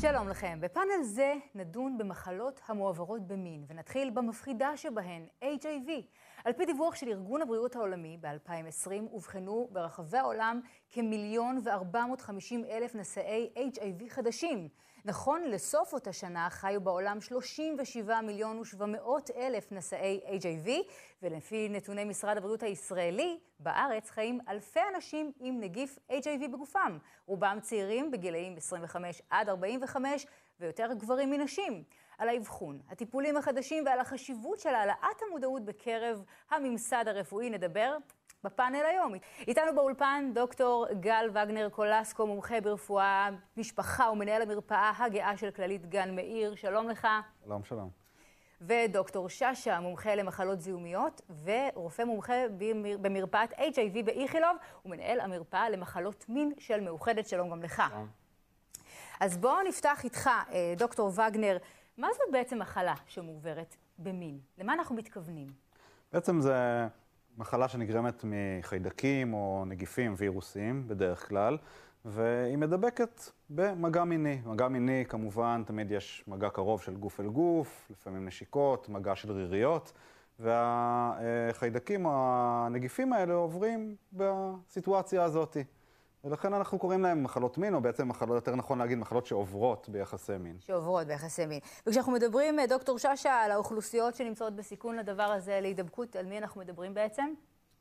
שלום לכם. בפאנל זה נדון במחלות המועברות במין, ונתחיל במפחידה שבהן, HIV. על פי דיווח של ארגון הבריאות העולמי, ב-2020 אובחנו ברחבי העולם כמיליון וארבע מאות חמישים אלף נשאי HIV חדשים. נכון לסוף אותה שנה חיו בעולם 37 מיליון ו-700 אלף נשאי HIV, ולפי נתוני משרד הבריאות הישראלי, בארץ חיים אלפי אנשים עם נגיף HIV בגופם, רובם צעירים בגילאים 25 עד 45 ויותר גברים מנשים. על האבחון, הטיפולים החדשים ועל החשיבות של העלאת המודעות בקרב הממסד הרפואי נדבר בפאנל היום. איתנו באולפן דוקטור גל וגנר קולסקו, מומחה ברפואה משפחה ומנהל המרפאה הגאה של כללית גן מאיר. שלום לך. שלום, שלום. ודוקטור שאשא, מומחה למחלות זיהומיות, ורופא מומחה במר... במרפאת HIV באיכילוב, ומנהל המרפאה למחלות מין של מאוחדת. שלום גם לך. שלום. אז בואו נפתח איתך, אה, דוקטור וגנר. מה זאת בעצם מחלה שמועברת במין? למה אנחנו מתכוונים? בעצם זה מחלה שנגרמת מחיידקים או נגיפים וירוסיים בדרך כלל, והיא מדבקת במגע מיני. מגע מיני, כמובן, תמיד יש מגע קרוב של גוף אל גוף, לפעמים נשיקות, מגע של ריריות, והחיידקים או הנגיפים האלה עוברים בסיטואציה הזאת. ולכן אנחנו קוראים להם מחלות מין, או בעצם מחלות, יותר נכון להגיד, מחלות שעוברות ביחסי מין. שעוברות ביחסי מין. וכשאנחנו מדברים, אה, דוקטור שאשא, על האוכלוסיות שנמצאות בסיכון לדבר הזה, להידבקות, על מי אנחנו מדברים בעצם?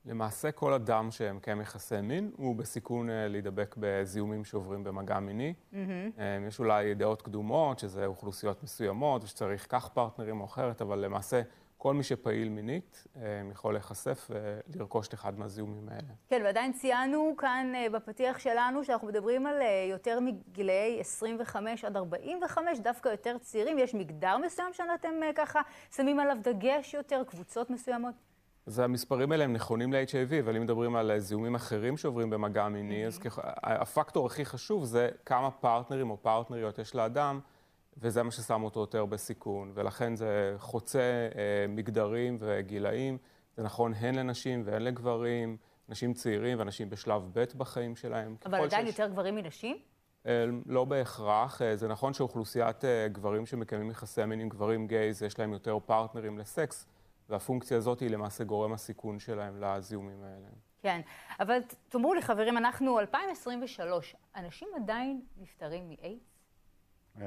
למעשה כל אדם שמקיים יחסי מין הוא בסיכון אה, להידבק בזיהומים שעוברים במגע מיני. Mm-hmm. יש אולי דעות קדומות, שזה אוכלוסיות מסוימות, ושצריך כך פרטנרים או אחרת, אבל למעשה כל מי שפעיל מינית אה, יכול להיחשף ולרכוש את אחד מהזיהומים האלה. כן, ועדיין ציינו כאן אה, בפתיח שלנו שאנחנו מדברים על אה, יותר מגילאי 25 עד 45, דווקא יותר צעירים. יש מגדר מסוים שאתם ככה שמים עליו דגש יותר, קבוצות מסוימות? אז המספרים האלה הם נכונים ל-HIV, אבל אם מדברים על זיהומים אחרים שעוברים במגע מיני, אז הפקטור הכי חשוב זה כמה פרטנרים או פרטנריות יש לאדם. וזה מה ששם אותו יותר בסיכון, ולכן זה חוצה אה, מגדרים וגילאים. זה נכון הן לנשים והן לגברים, נשים צעירים ואנשים בשלב ב' בחיים שלהם. אבל עדיין שיש... יותר גברים מנשים? אה, לא בהכרח. אה, זה נכון שאוכלוסיית אה, גברים שמקיימים יחסי מין עם גברים גייז, יש להם יותר פרטנרים לסקס, והפונקציה הזאת היא למעשה גורם הסיכון שלהם לזיהומים האלה. כן, אבל תאמרו לי, חברים, אנחנו 2023, אנשים עדיין נפטרים מאיידס? אמ,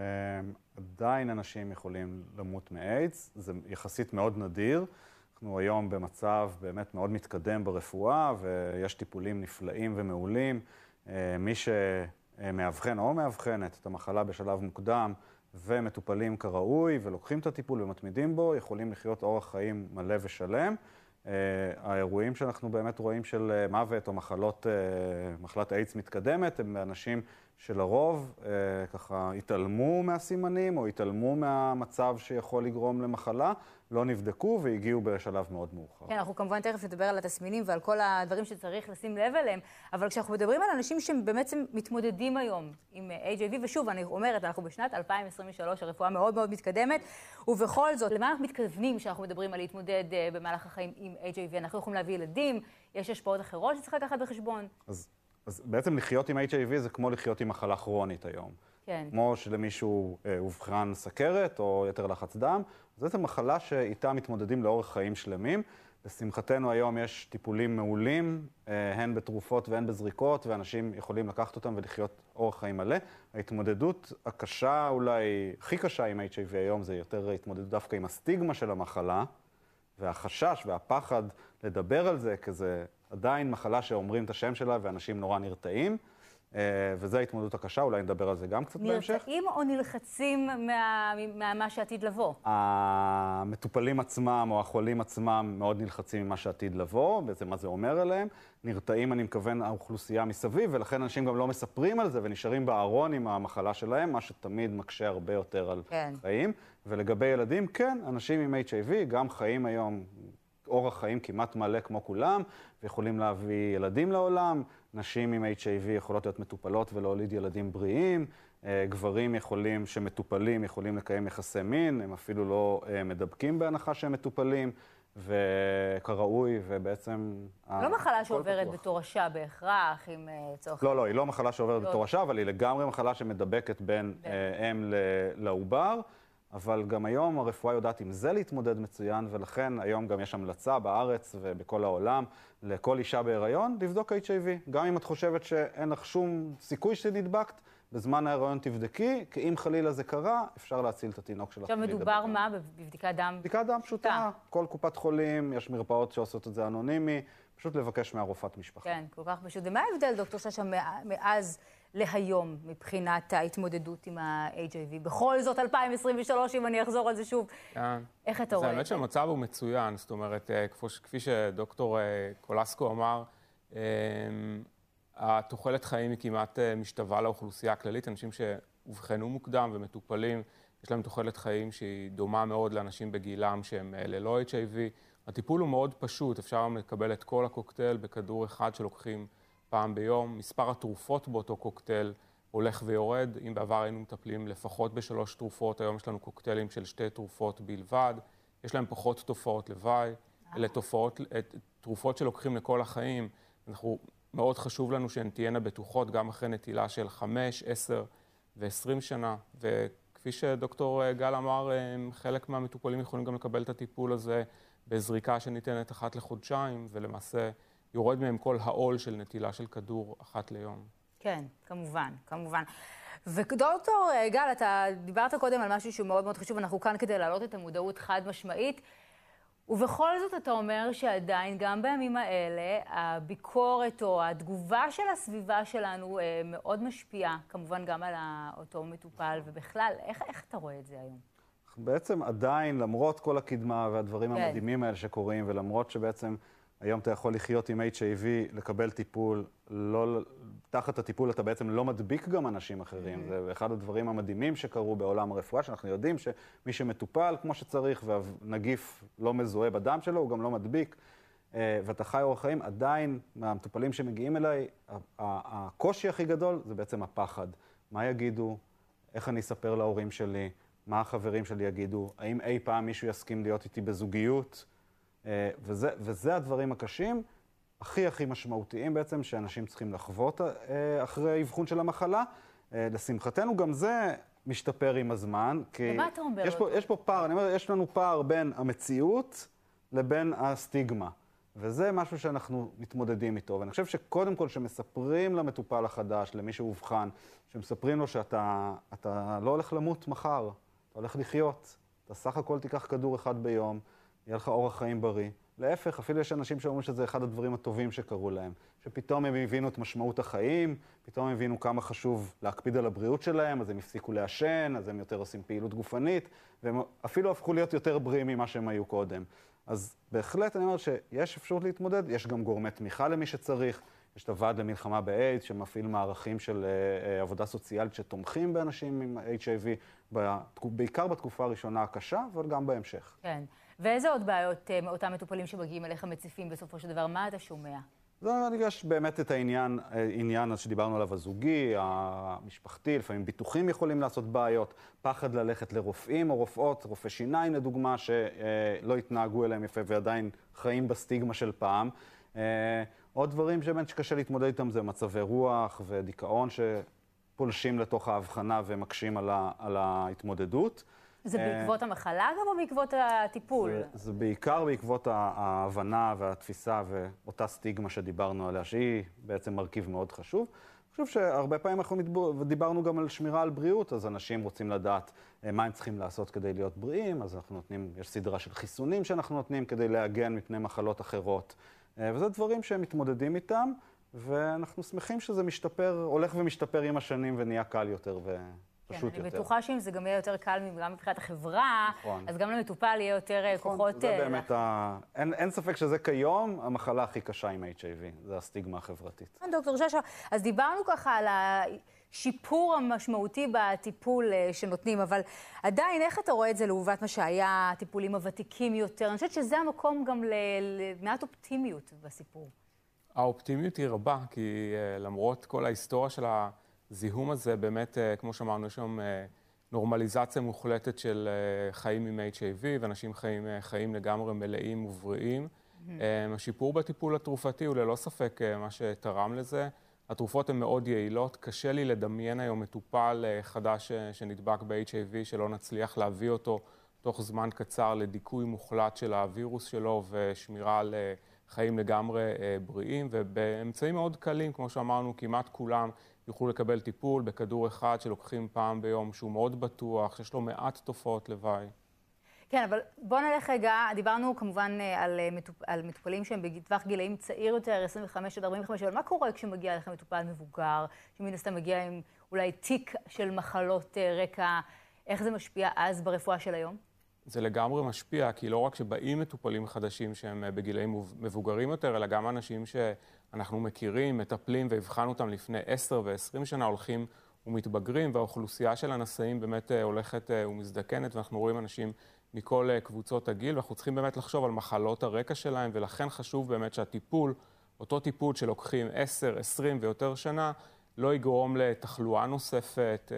עדיין אנשים יכולים למות מאיידס, זה יחסית מאוד נדיר. אנחנו היום במצב באמת מאוד מתקדם ברפואה, ויש טיפולים נפלאים ומעולים. אמ, מי שמאבחן או מאבחנת את המחלה בשלב מוקדם ומטופלים כראוי ולוקחים את הטיפול ומתמידים בו, יכולים לחיות אורח חיים מלא ושלם. Uh, האירועים שאנחנו באמת רואים של uh, מוות או מחלות, uh, מחלת איידס מתקדמת, הם אנשים שלרוב uh, ככה התעלמו מהסימנים או התעלמו מהמצב שיכול לגרום למחלה, לא נבדקו והגיעו בשלב מאוד מאוחר. כן, אנחנו כמובן תכף נדבר על התסמינים ועל כל הדברים שצריך לשים לב אליהם, אבל כשאנחנו מדברים על אנשים שבעצם מתמודדים היום עם HIV, ושוב, אני אומרת, אנחנו בשנת 2023, הרפואה מאוד מאוד מתקדמת, ובכל זאת, למה אנחנו מתכוונים כשאנחנו מדברים על להתמודד uh, במהלך החיים עם HIV? אנחנו יכולים להביא ילדים, יש השפעות אחרות שצריך לקחת בחשבון? אז, אז בעצם לחיות עם HIV זה כמו לחיות עם מחלה כרונית היום. כן. כמו שלמישהו אה, אובחן סכרת או יתר לחץ דם, זאת מחלה שאיתה מתמודדים לאורך חיים שלמים. לשמחתנו היום יש טיפולים מעולים, אה, הן בתרופות והן בזריקות, ואנשים יכולים לקחת אותם ולחיות אורח חיים מלא. ההתמודדות הקשה, אולי הכי קשה עם HIV היום, זה יותר התמודדות דווקא עם הסטיגמה של המחלה, והחשש והפחד לדבר על זה, כי זה עדיין מחלה שאומרים את השם שלה ואנשים נורא נרתעים. אה, וזו ההתמודדות הקשה, אולי נדבר על זה גם קצת נרתעים בהמשך. נרתעים או נלחצים מה, מה, מה שעתיד לבוא? המטופלים עצמם או החולים עצמם מאוד נלחצים ממה שעתיד לבוא, בעצם מה זה אומר עליהם. נרתעים, אני מכוון, האוכלוסייה מסביב, ולכן אנשים גם לא מספרים על זה ונשארים בארון עם המחלה שלהם, מה שתמיד מקשה הרבה יותר על כן. חיים. ולגבי ילדים, כן, אנשים עם HIV גם חיים היום אורח חיים כמעט מלא כמו כולם, ויכולים להביא ילדים לעולם. נשים עם HIV יכולות להיות מטופלות ולהוליד ילדים בריאים. אה, גברים יכולים, שמטופלים, יכולים לקיים יחסי מין, הם אפילו לא אה, מדבקים בהנחה שהם מטופלים. וכראוי, ובעצם... לא מחלה שעוברת בתורשה בהכרח, עם צורך... לא, לא, היא לא מחלה שעוברת לא. בתורשה, אבל היא לגמרי מחלה שמדבקת בין כן. אם לעובר. אבל גם היום הרפואה יודעת עם זה להתמודד מצוין, ולכן היום גם יש המלצה בארץ ובכל העולם לכל אישה בהיריון לבדוק HIV. גם אם את חושבת שאין לך שום סיכוי שנדבקת, בזמן ההיריון תבדקי, כי אם חלילה זה קרה, אפשר להציל את התינוק שלך. עכשיו מדובר מה? בבדיקת דם? בדיקת דם פשוטה. כל קופת חולים, יש מרפאות שעושות את זה אנונימי, פשוט לבקש מהרופאת משפחה. כן, כל כך פשוט. ומה ההבדל, דוקטור שאשא, מאז להיום מבחינת ההתמודדות עם ה-HIV? בכל זאת, 2023, אם אני אחזור על זה שוב, כן. איך אתה רואה את זה? האמת שהמצב הוא מצוין, זאת אומרת, אה, כפי שדוקטור אה, קולסקו אמר, אה, התוחלת חיים היא כמעט משתווה לאוכלוסייה הכללית. אנשים שאובחנו מוקדם ומטופלים, יש להם תוחלת חיים שהיא דומה מאוד לאנשים בגילם שהם ללא HIV. הטיפול הוא מאוד פשוט, אפשר לקבל את כל הקוקטייל בכדור אחד שלוקחים פעם ביום. מספר התרופות באותו קוקטייל הולך ויורד. אם בעבר היינו מטפלים לפחות בשלוש תרופות, היום יש לנו קוקטיילים של שתי תרופות בלבד. יש להם פחות תופעות לוואי. אלה תופעות, תרופות שלוקחים לכל החיים. אנחנו, מאוד חשוב לנו שהן תהיינה בטוחות גם אחרי נטילה של חמש, עשר ועשרים שנה. וכפי שדוקטור גל אמר, חלק מהמטופלים יכולים גם לקבל את הטיפול הזה בזריקה שניתנת אחת לחודשיים, ולמעשה יורד מהם כל העול של נטילה של כדור אחת ליום. כן, כמובן, כמובן. ודוקטור גל, אתה דיברת קודם על משהו שהוא מאוד מאוד חשוב, אנחנו כאן כדי להעלות את המודעות חד משמעית. ובכל זאת אתה אומר שעדיין, גם בימים האלה, הביקורת או התגובה של הסביבה שלנו אה, מאוד משפיעה, כמובן גם על אותו מטופל, ובכלל, איך, איך אתה רואה את זה היום? בעצם עדיין, למרות כל הקדמה והדברים כן. המדהימים האלה שקורים, ולמרות שבעצם היום אתה יכול לחיות עם HIV, לקבל טיפול, לא, תחת הטיפול אתה בעצם לא מדביק גם אנשים אחרים. Mm-hmm. זה אחד הדברים המדהימים שקרו בעולם הרפואה, שאנחנו יודעים שמי שמטופל כמו שצריך והנגיף לא מזוהה בדם שלו, הוא גם לא מדביק. אה, ואתה חי אורח חיים, עדיין מהמטופלים שמגיעים אליי, הקושי הכי גדול זה בעצם הפחד. מה יגידו? איך אני אספר להורים שלי? מה החברים שלי יגידו? האם אי פעם מישהו יסכים להיות איתי בזוגיות? אה, וזה, וזה הדברים הקשים, הכי הכי משמעותיים בעצם, שאנשים צריכים לחוות אה, אחרי אבחון של המחלה. אה, לשמחתנו, גם זה משתפר עם הזמן. כי ומה אתה אומר? יש פה, יש פה פער, אני אומר, יש לנו פער בין המציאות לבין הסטיגמה. וזה משהו שאנחנו מתמודדים איתו. ואני חושב שקודם כל, כשמספרים למטופל החדש, למי שאובחן, שמספרים לו שאתה לא הולך למות מחר, אתה הולך לחיות. אתה סך הכל תיקח כדור אחד ביום, יהיה לך אורח חיים בריא. להפך, אפילו יש אנשים שאומרים שזה אחד הדברים הטובים שקרו להם. שפתאום הם הבינו את משמעות החיים, פתאום הם הבינו כמה חשוב להקפיד על הבריאות שלהם, אז הם הפסיקו לעשן, אז הם יותר עושים פעילות גופנית, והם אפילו הפכו להיות יותר בריאים ממה שהם היו קודם. אז בהחלט אני אומר שיש אפשרות להתמודד, יש גם גורמי תמיכה למי שצריך. יש את הוועד למלחמה באיידס, שמפעיל מערכים של uh, uh, עבודה סוציאלית שתומכים באנשים עם HIV, בעיקר בתקופה הראשונה הקשה, אבל גם בהמשך. כן. ואיזה עוד בעיות uh, אותם מטופלים שמגיעים אליך מציפים בסופו של דבר? מה אתה שומע? זה, יש באמת את העניין, העניין שדיברנו עליו, הזוגי, המשפחתי, לפעמים ביטוחים יכולים לעשות בעיות, פחד ללכת לרופאים או רופאות, רופאי שיניים לדוגמה, שלא התנהגו אליהם יפה ועדיין חיים בסטיגמה של פעם. עוד דברים שבאמת שקשה להתמודד איתם זה מצבי רוח ודיכאון שפולשים לתוך ההבחנה ומקשים על ההתמודדות. זה אה, בעקבות המחלה גם או בעקבות הטיפול? זה, זה בעיקר בעקבות ההבנה והתפיסה ואותה סטיגמה שדיברנו עליה, שהיא בעצם מרכיב מאוד חשוב. אני חושב שהרבה פעמים אנחנו דיברנו גם על שמירה על בריאות, אז אנשים רוצים לדעת אה, מה הם צריכים לעשות כדי להיות בריאים, אז אנחנו נותנים, יש סדרה של חיסונים שאנחנו נותנים כדי להגן מפני מחלות אחרות. אה, וזה דברים שהם מתמודדים איתם, ואנחנו שמחים שזה משתפר, הולך ומשתפר עם השנים ונהיה קל יותר ו... כן, פשוט יותר. אני בטוחה שאם זה גם יהיה יותר קל גם מבחינת החברה, נכון. אז גם למטופל יהיה יותר אה, נכון, כוחות... זה אה, באמת ה... אין, אין ספק שזה כיום המחלה הכי קשה עם HIV, זה הסטיגמה החברתית. נכון, דוקטור שאשא, אז דיברנו ככה על השיפור המשמעותי בטיפול אה, שנותנים, אבל עדיין, איך אתה רואה את זה לעומת מה שהיה הטיפולים הוותיקים יותר? אני חושבת שזה המקום גם למעט אופטימיות בסיפור. האופטימיות היא רבה, כי למרות כל ההיסטוריה של ה... הזיהום הזה באמת, אה, כמו שאמרנו, יש היום אה, נורמליזציה מוחלטת של חיים עם HIV, ואנשים חיים, חיים לגמרי מלאים ובריאים. Mm-hmm. השיפור בטיפול התרופתי הוא ללא ספק מה שתרם לזה. התרופות הן מאוד יעילות, קשה לי לדמיין היום מטופל חדש שנדבק ב-HIV, שלא נצליח להביא אותו תוך זמן קצר לדיכוי מוחלט של הווירוס שלו ושמירה על חיים לגמרי בריאים, ובאמצעים מאוד קלים, כמו שאמרנו, כמעט כולם יוכלו לקבל טיפול בכדור אחד שלוקחים פעם ביום, שהוא מאוד בטוח, שיש לו מעט תופעות לוואי. כן, אבל בואו נלך רגע, דיברנו כמובן על, מטופ... על מטופלים שהם בטווח גילאים צעיר יותר, 25 עד 45, אבל מה קורה כשמגיע אליכם מטופל מבוגר, שמן הסתם מגיע עם אולי תיק של מחלות רקע, איך זה משפיע אז ברפואה של היום? זה לגמרי משפיע, כי לא רק שבאים מטופלים חדשים שהם בגילאים מבוגרים יותר, אלא גם אנשים שאנחנו מכירים, מטפלים והבחנו אותם לפני 10 ו-20 שנה, הולכים ומתבגרים, והאוכלוסייה של הנשאים באמת הולכת ומזדקנת, ואנחנו רואים אנשים מכל קבוצות הגיל, ואנחנו צריכים באמת לחשוב על מחלות הרקע שלהם, ולכן חשוב באמת שהטיפול, אותו טיפול שלוקחים 10, 20 ויותר שנה, לא יגרום לתחלואה נוספת.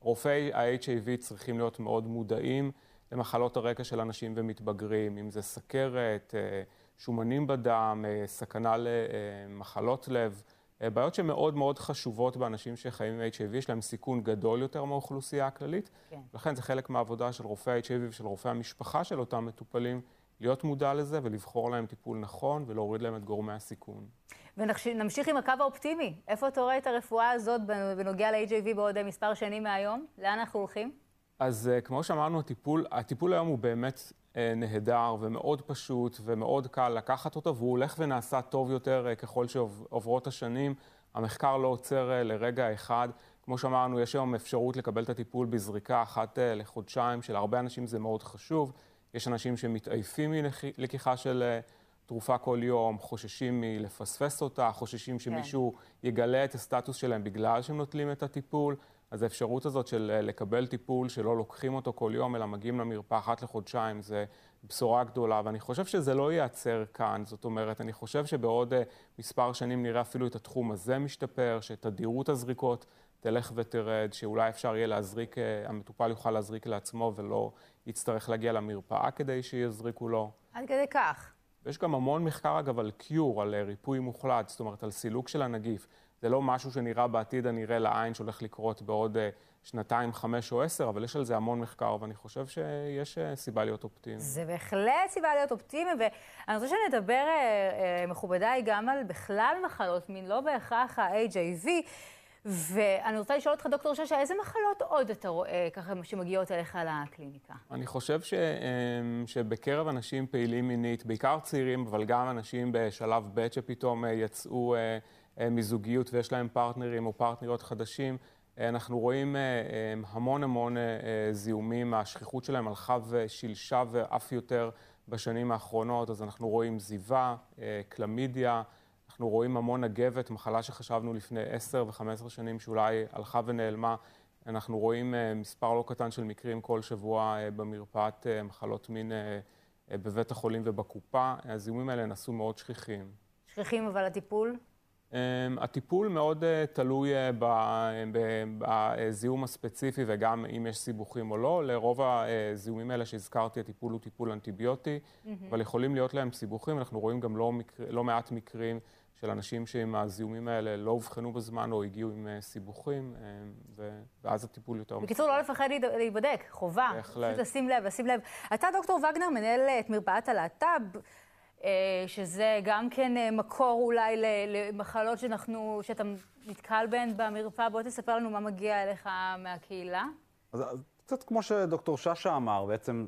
רופאי ה-HIV צריכים להיות מאוד מודעים למחלות הרקע של אנשים ומתבגרים, אם זה סכרת, שומנים בדם, סכנה למחלות לב, בעיות שמאוד מאוד חשובות באנשים שחיים עם HIV, יש להם סיכון גדול יותר מהאוכלוסייה הכללית. כן. לכן זה חלק מהעבודה של רופאי HIV ושל רופאי המשפחה של אותם מטופלים, להיות מודע לזה ולבחור להם טיפול נכון ולהוריד להם את גורמי הסיכון. ונמשיך עם הקו האופטימי. איפה אתה רואה את הרפואה הזאת בנוגע ל-HIV בעוד מספר שנים מהיום? לאן אנחנו הולכים? אז כמו שאמרנו, הטיפול, הטיפול היום הוא באמת נהדר ומאוד פשוט ומאוד קל לקחת אותו, והוא הולך ונעשה טוב יותר ככל שעוברות השנים. המחקר לא עוצר לרגע אחד. כמו שאמרנו, יש היום אפשרות לקבל את הטיפול בזריקה אחת לחודשיים, שלהרבה אנשים זה מאוד חשוב. יש אנשים שמתעייפים מלקיחה של תרופה כל יום, חוששים מלפספס אותה, חוששים שמישהו כן. יגלה את הסטטוס שלהם בגלל שהם נוטלים את הטיפול. אז האפשרות הזאת של לקבל טיפול שלא לוקחים אותו כל יום, אלא מגיעים למרפאה אחת לחודשיים, זה בשורה גדולה, ואני חושב שזה לא ייעצר כאן. זאת אומרת, אני חושב שבעוד מספר שנים נראה אפילו את התחום הזה משתפר, שתדירות הזריקות תלך ותרד, שאולי אפשר יהיה להזריק, המטופל יוכל להזריק לעצמו ולא יצטרך להגיע למרפאה כדי שיזריקו לו. עד כדי כך. ויש גם המון מחקר, אגב, על קיור, על ריפוי מוחלט, זאת אומרת, על סילוק של הנגיף. זה לא משהו שנראה בעתיד הנראה לעין שהולך לקרות בעוד שנתיים, חמש או עשר, אבל יש על זה המון מחקר, ואני חושב שיש סיבה להיות אופטימי. זה בהחלט סיבה להיות אופטימי, ואני רוצה שנדבר, מכובדיי, גם על בכלל מחלות מין, לא בהכרח ה-HIV. ואני רוצה לשאול אותך, דוקטור ששה, איזה מחלות עוד אתה רואה ככה שמגיעות אליך לקליניקה? אני חושב ש, שבקרב אנשים פעילים מינית, בעיקר צעירים, אבל גם אנשים בשלב ב' שפתאום יצאו מזוגיות ויש להם פרטנרים או פרטנריות חדשים, אנחנו רואים המון המון זיהומים, השכיחות שלהם הלכה ושילשה ואף יותר בשנים האחרונות, אז אנחנו רואים זיווה, קלמידיה, אנחנו רואים המון אגבת, מחלה שחשבנו לפני 10 ו-15 שנים שאולי הלכה ונעלמה. אנחנו רואים מספר לא קטן של מקרים כל שבוע במרפאת מחלות מין בבית החולים ובקופה. הזיהומים האלה נעשו מאוד שכיחים. שכיחים, אבל הטיפול? הטיפול מאוד תלוי בזיהום הספציפי וגם אם יש סיבוכים או לא. לרוב הזיהומים האלה שהזכרתי, הטיפול הוא טיפול אנטיביוטי. אבל יכולים להיות להם סיבוכים. אנחנו רואים גם לא, מקר... לא מעט מקרים של אנשים שעם הזיהומים האלה לא אובחנו בזמן או הגיעו עם סיבוכים, ואז הטיפול יותר... בקיצור, לא לפחד להיבדק, חובה. בהחלט. פשוט לשים לב, לשים לב. אתה, דוקטור וגנר, מנהל את מרפאת הלהט"ב. שזה גם כן מקור אולי למחלות שאנחנו, שאתה נתקל בהן במרפאה. בוא תספר לנו מה מגיע אליך מהקהילה. אז קצת כמו שדוקטור ששה אמר, בעצם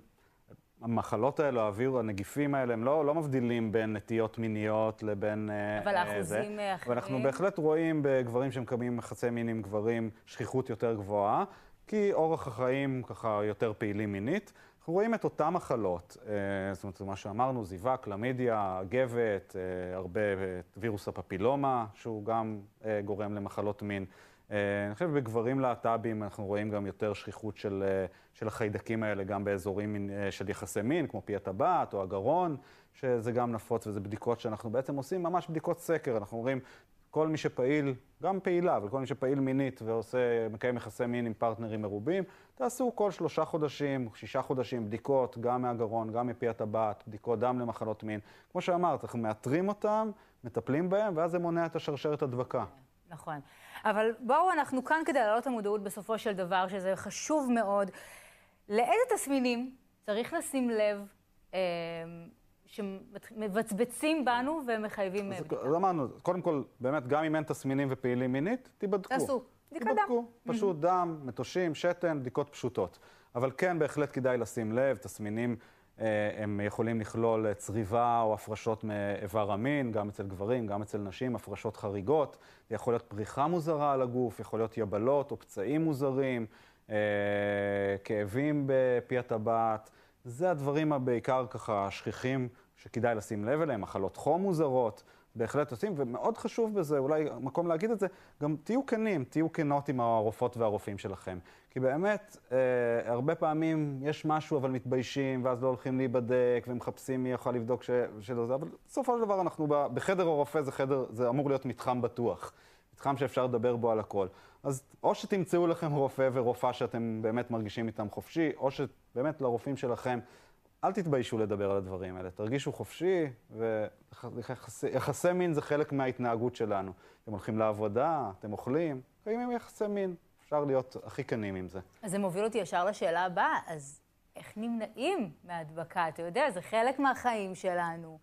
המחלות האלה, האוויר, הנגיפים האלה, הם לא, לא מבדילים בין נטיות מיניות לבין... אבל האחוזים אחרים. ואנחנו בהחלט רואים בגברים שמקיימים יחסי מין עם גברים שכיחות יותר גבוהה, כי אורח החיים ככה יותר פעילים מינית. אנחנו רואים את אותן מחלות, זאת אומרת, מה שאמרנו, זיווה, קלמידיה, גבת, הרבה וירוס הפפילומה, שהוא גם גורם למחלות מין. אני חושב שבגברים להט"בים אנחנו רואים גם יותר שכיחות של, של החיידקים האלה, גם באזורים של יחסי מין, כמו פי הטבעת או הגרון, שזה גם נפוץ, וזה בדיקות שאנחנו בעצם עושים, ממש בדיקות סקר. אנחנו רואים כל מי שפעיל, גם פעילה, אבל כל מי שפעיל מינית ועושה, מקיים יחסי מין עם פרטנרים מרובים, תעשו כל שלושה חודשים, שישה חודשים בדיקות, גם מהגרון, גם מפי הטבעת, בדיקות דם למחלות מין. כמו שאמרת, אנחנו מאתרים אותם, מטפלים בהם, ואז זה מונע את השרשרת הדבקה. נכון. אבל בואו, אנחנו כאן כדי להעלות את המודעות בסופו של דבר, שזה חשוב מאוד. לאיזה תסמינים צריך לשים לב אה, שמבצבצים בנו ומחייבים בדיקה? אז אמרנו, קודם כל, באמת, גם אם אין תסמינים ופעילים מינית, תיבדקו. תעשו, בדיקת דם. תיבדקו, פשוט דם, מטושים, שתן, בדיקות פשוטות. אבל כן, בהחלט כדאי לשים לב, תסמינים אה, הם יכולים לכלול צריבה או הפרשות מאיבר המין, גם אצל גברים, גם אצל נשים, הפרשות חריגות. זה יכול להיות פריחה מוזרה על הגוף, יכול להיות יבלות או פצעים מוזרים, אה, כאבים בפי הטבעת. זה הדברים הבעיקר ככה השכיחים שכדאי לשים לב אליהם, מחלות חום מוזרות. בהחלט עושים, ומאוד חשוב בזה, אולי מקום להגיד את זה, גם תהיו כנים, תהיו כנות עם הרופאות והרופאים שלכם. כי באמת, אה, הרבה פעמים יש משהו, אבל מתביישים, ואז לא הולכים להיבדק, ומחפשים מי יכול לבדוק ש... שלא זה, אבל בסופו של דבר אנחנו. בחדר הרופא זה חדר, זה אמור להיות מתחם בטוח. מתחם שאפשר לדבר בו על הכל. אז או שתמצאו לכם רופא ורופאה שאתם באמת מרגישים איתם חופשי, או שבאמת לרופאים שלכם אל תתביישו לדבר על הדברים האלה, תרגישו חופשי, ויחסי מין זה חלק מההתנהגות שלנו. אתם הולכים לעבודה, אתם אוכלים, קיימים יחסי מין, אפשר להיות הכי כנים עם זה. אז זה מוביל אותי ישר לשאלה הבאה, אז איך נמנעים מהדבקה? אתה יודע, זה חלק מהחיים שלנו.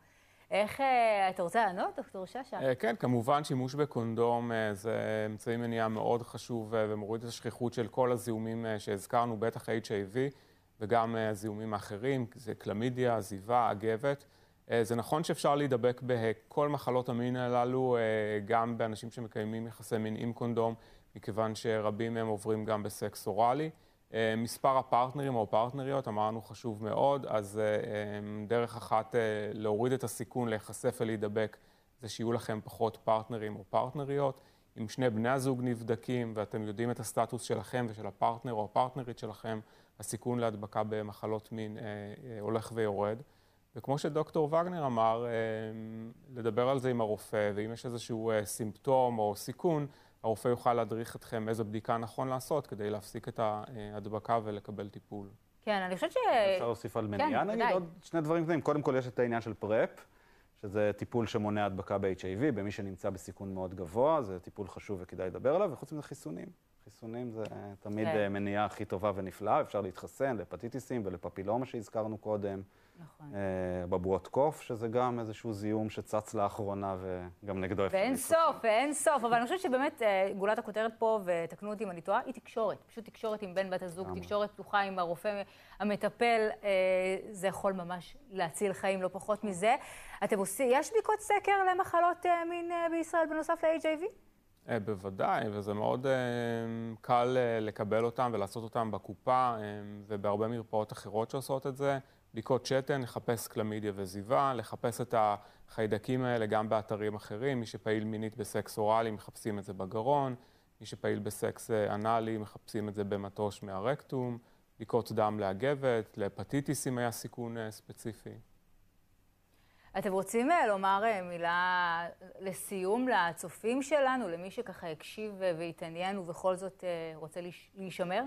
איך, אה, אתה רוצה לענות, דוקטור שאשא? אה, כן, כמובן שימוש בקונדום אה, זה אמצעי מניעה מאוד חשוב ומוריד את השכיחות של כל הזיהומים שהזכרנו, בטח HIV. וגם אה, זיהומים האחרים, זה קלמידיה, עזיבה, אגבת. אה, זה נכון שאפשר להידבק בכל מחלות המין הללו, אה, גם באנשים שמקיימים יחסי מין עם קונדום, מכיוון שרבים מהם עוברים גם בסקס אוראלי. מספר הפרטנרים או פרטנריות, אמרנו חשוב מאוד, אז דרך אחת להוריד את הסיכון להיחשף ולהידבק זה שיהיו לכם פחות פרטנרים או פרטנריות. אם שני בני הזוג נבדקים ואתם יודעים את הסטטוס שלכם ושל הפרטנר או הפרטנרית שלכם, הסיכון להדבקה במחלות מין אה, אה, הולך ויורד. וכמו שדוקטור וגנר אמר, אה, לדבר על זה עם הרופא, ואם יש איזשהו אה, סימפטום או סיכון, הרופא יוכל להדריך אתכם איזו בדיקה נכון לעשות כדי להפסיק את ההדבקה ולקבל טיפול. כן, אני חושבת ש... אפשר להוסיף על מניעה, כן, נגיד, עוד שני דברים קטנים. קודם כל, יש את העניין של פרפ, שזה טיפול שמונע הדבקה ב-HIV, במי שנמצא בסיכון מאוד גבוה, זה טיפול חשוב וכדאי לדבר עליו, וחוץ מזה חיסונים. חיסונים זה תמיד כן. מניעה הכי טובה ונפלאה, אפשר להתחסן להפטיטיסים ולפפילומה שהזכרנו קודם. נכון. אה, בבועות קוף, שזה גם איזשהו זיהום שצץ לאחרונה וגם נגדו אפשר ואין סוף, ואין סוף, אבל אני חושבת שבאמת אה, גולת הכותרת פה, ותקנו אותי אם אני טועה, היא תקשורת. פשוט תקשורת עם בן בת הזוג, תקשורת פתוחה עם הרופא המטפל, אה, זה יכול ממש להציל חיים, לא פחות מזה. אתם עושים, יש בדיקות סקר למחלות מין בישראל בנוסף ל-HIV? אה, בוודאי, וזה מאוד אה, קל אה, לקבל אותם ולעשות אותם בקופה ובהרבה מרפאות אחרות שעושות את זה. בדיקות שתן, לחפש קלמידיה וזיווה, לחפש את החיידקים האלה גם באתרים אחרים. מי שפעיל מינית בסקס אוראלי, מחפשים את זה בגרון. מי שפעיל בסקס אנאלי, מחפשים את זה במטוש מהרקטום. בדיקות דם לאגבת, להפטיטיס אם היה סיכון ספציפי. אתם רוצים אה, לומר אה, מילה לסיום לצופים שלנו, למי שככה הקשיב אה, והתעניין ובכל זאת רוצה להישמר?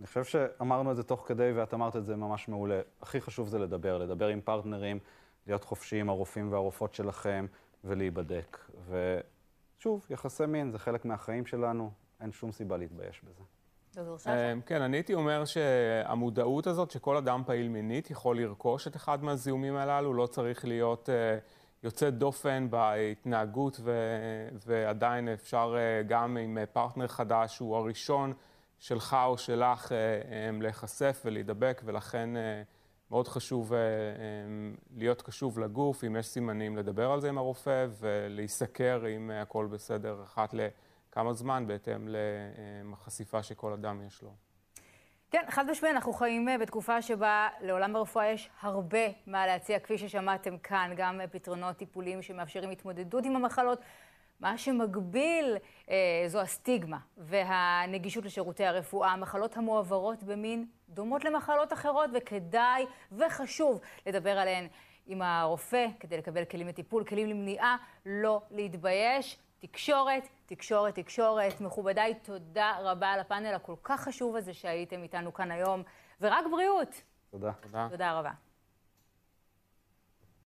אני חושב שאמרנו את זה תוך כדי ואת אמרת את זה ממש מעולה. הכי חשוב זה לדבר, לדבר עם פרטנרים, להיות חופשיים, הרופאים והרופאות שלכם, ולהיבדק. ושוב, יחסי מין זה חלק מהחיים שלנו, אין שום סיבה להתבייש בזה. אמ, כן, אני הייתי אומר שהמודעות הזאת, שכל אדם פעיל מינית יכול לרכוש את אחד מהזיהומים הללו, לא צריך להיות אה, יוצא דופן בהתנהגות, ועדיין אפשר אה, גם עם פרטנר חדש, הוא הראשון שלך או שלך אה, אמ, להיחשף ולהידבק, ולכן מאוד חשוב להיות קשוב לגוף, אם יש סימנים, לדבר על זה עם הרופא, ולהיסקר אם הכל בסדר אחת ל... כמה זמן בהתאם לחשיפה שכל אדם יש לו. כן, חד משמעית, אנחנו חיים אה, בתקופה שבה לעולם הרפואה יש הרבה מה להציע, כפי ששמעתם כאן, גם אה, פתרונות טיפוליים שמאפשרים התמודדות עם המחלות. מה שמגביל אה, זו הסטיגמה והנגישות לשירותי הרפואה. המחלות המועברות במין דומות למחלות אחרות, וכדאי וחשוב לדבר עליהן עם הרופא כדי לקבל כלים לטיפול, כלים למניעה, לא להתבייש. תקשורת, תקשורת, תקשורת. מכובדיי, תודה רבה על הפאנל הכל כך חשוב הזה שהייתם איתנו כאן היום, ורק בריאות. תודה. תודה. תודה רבה.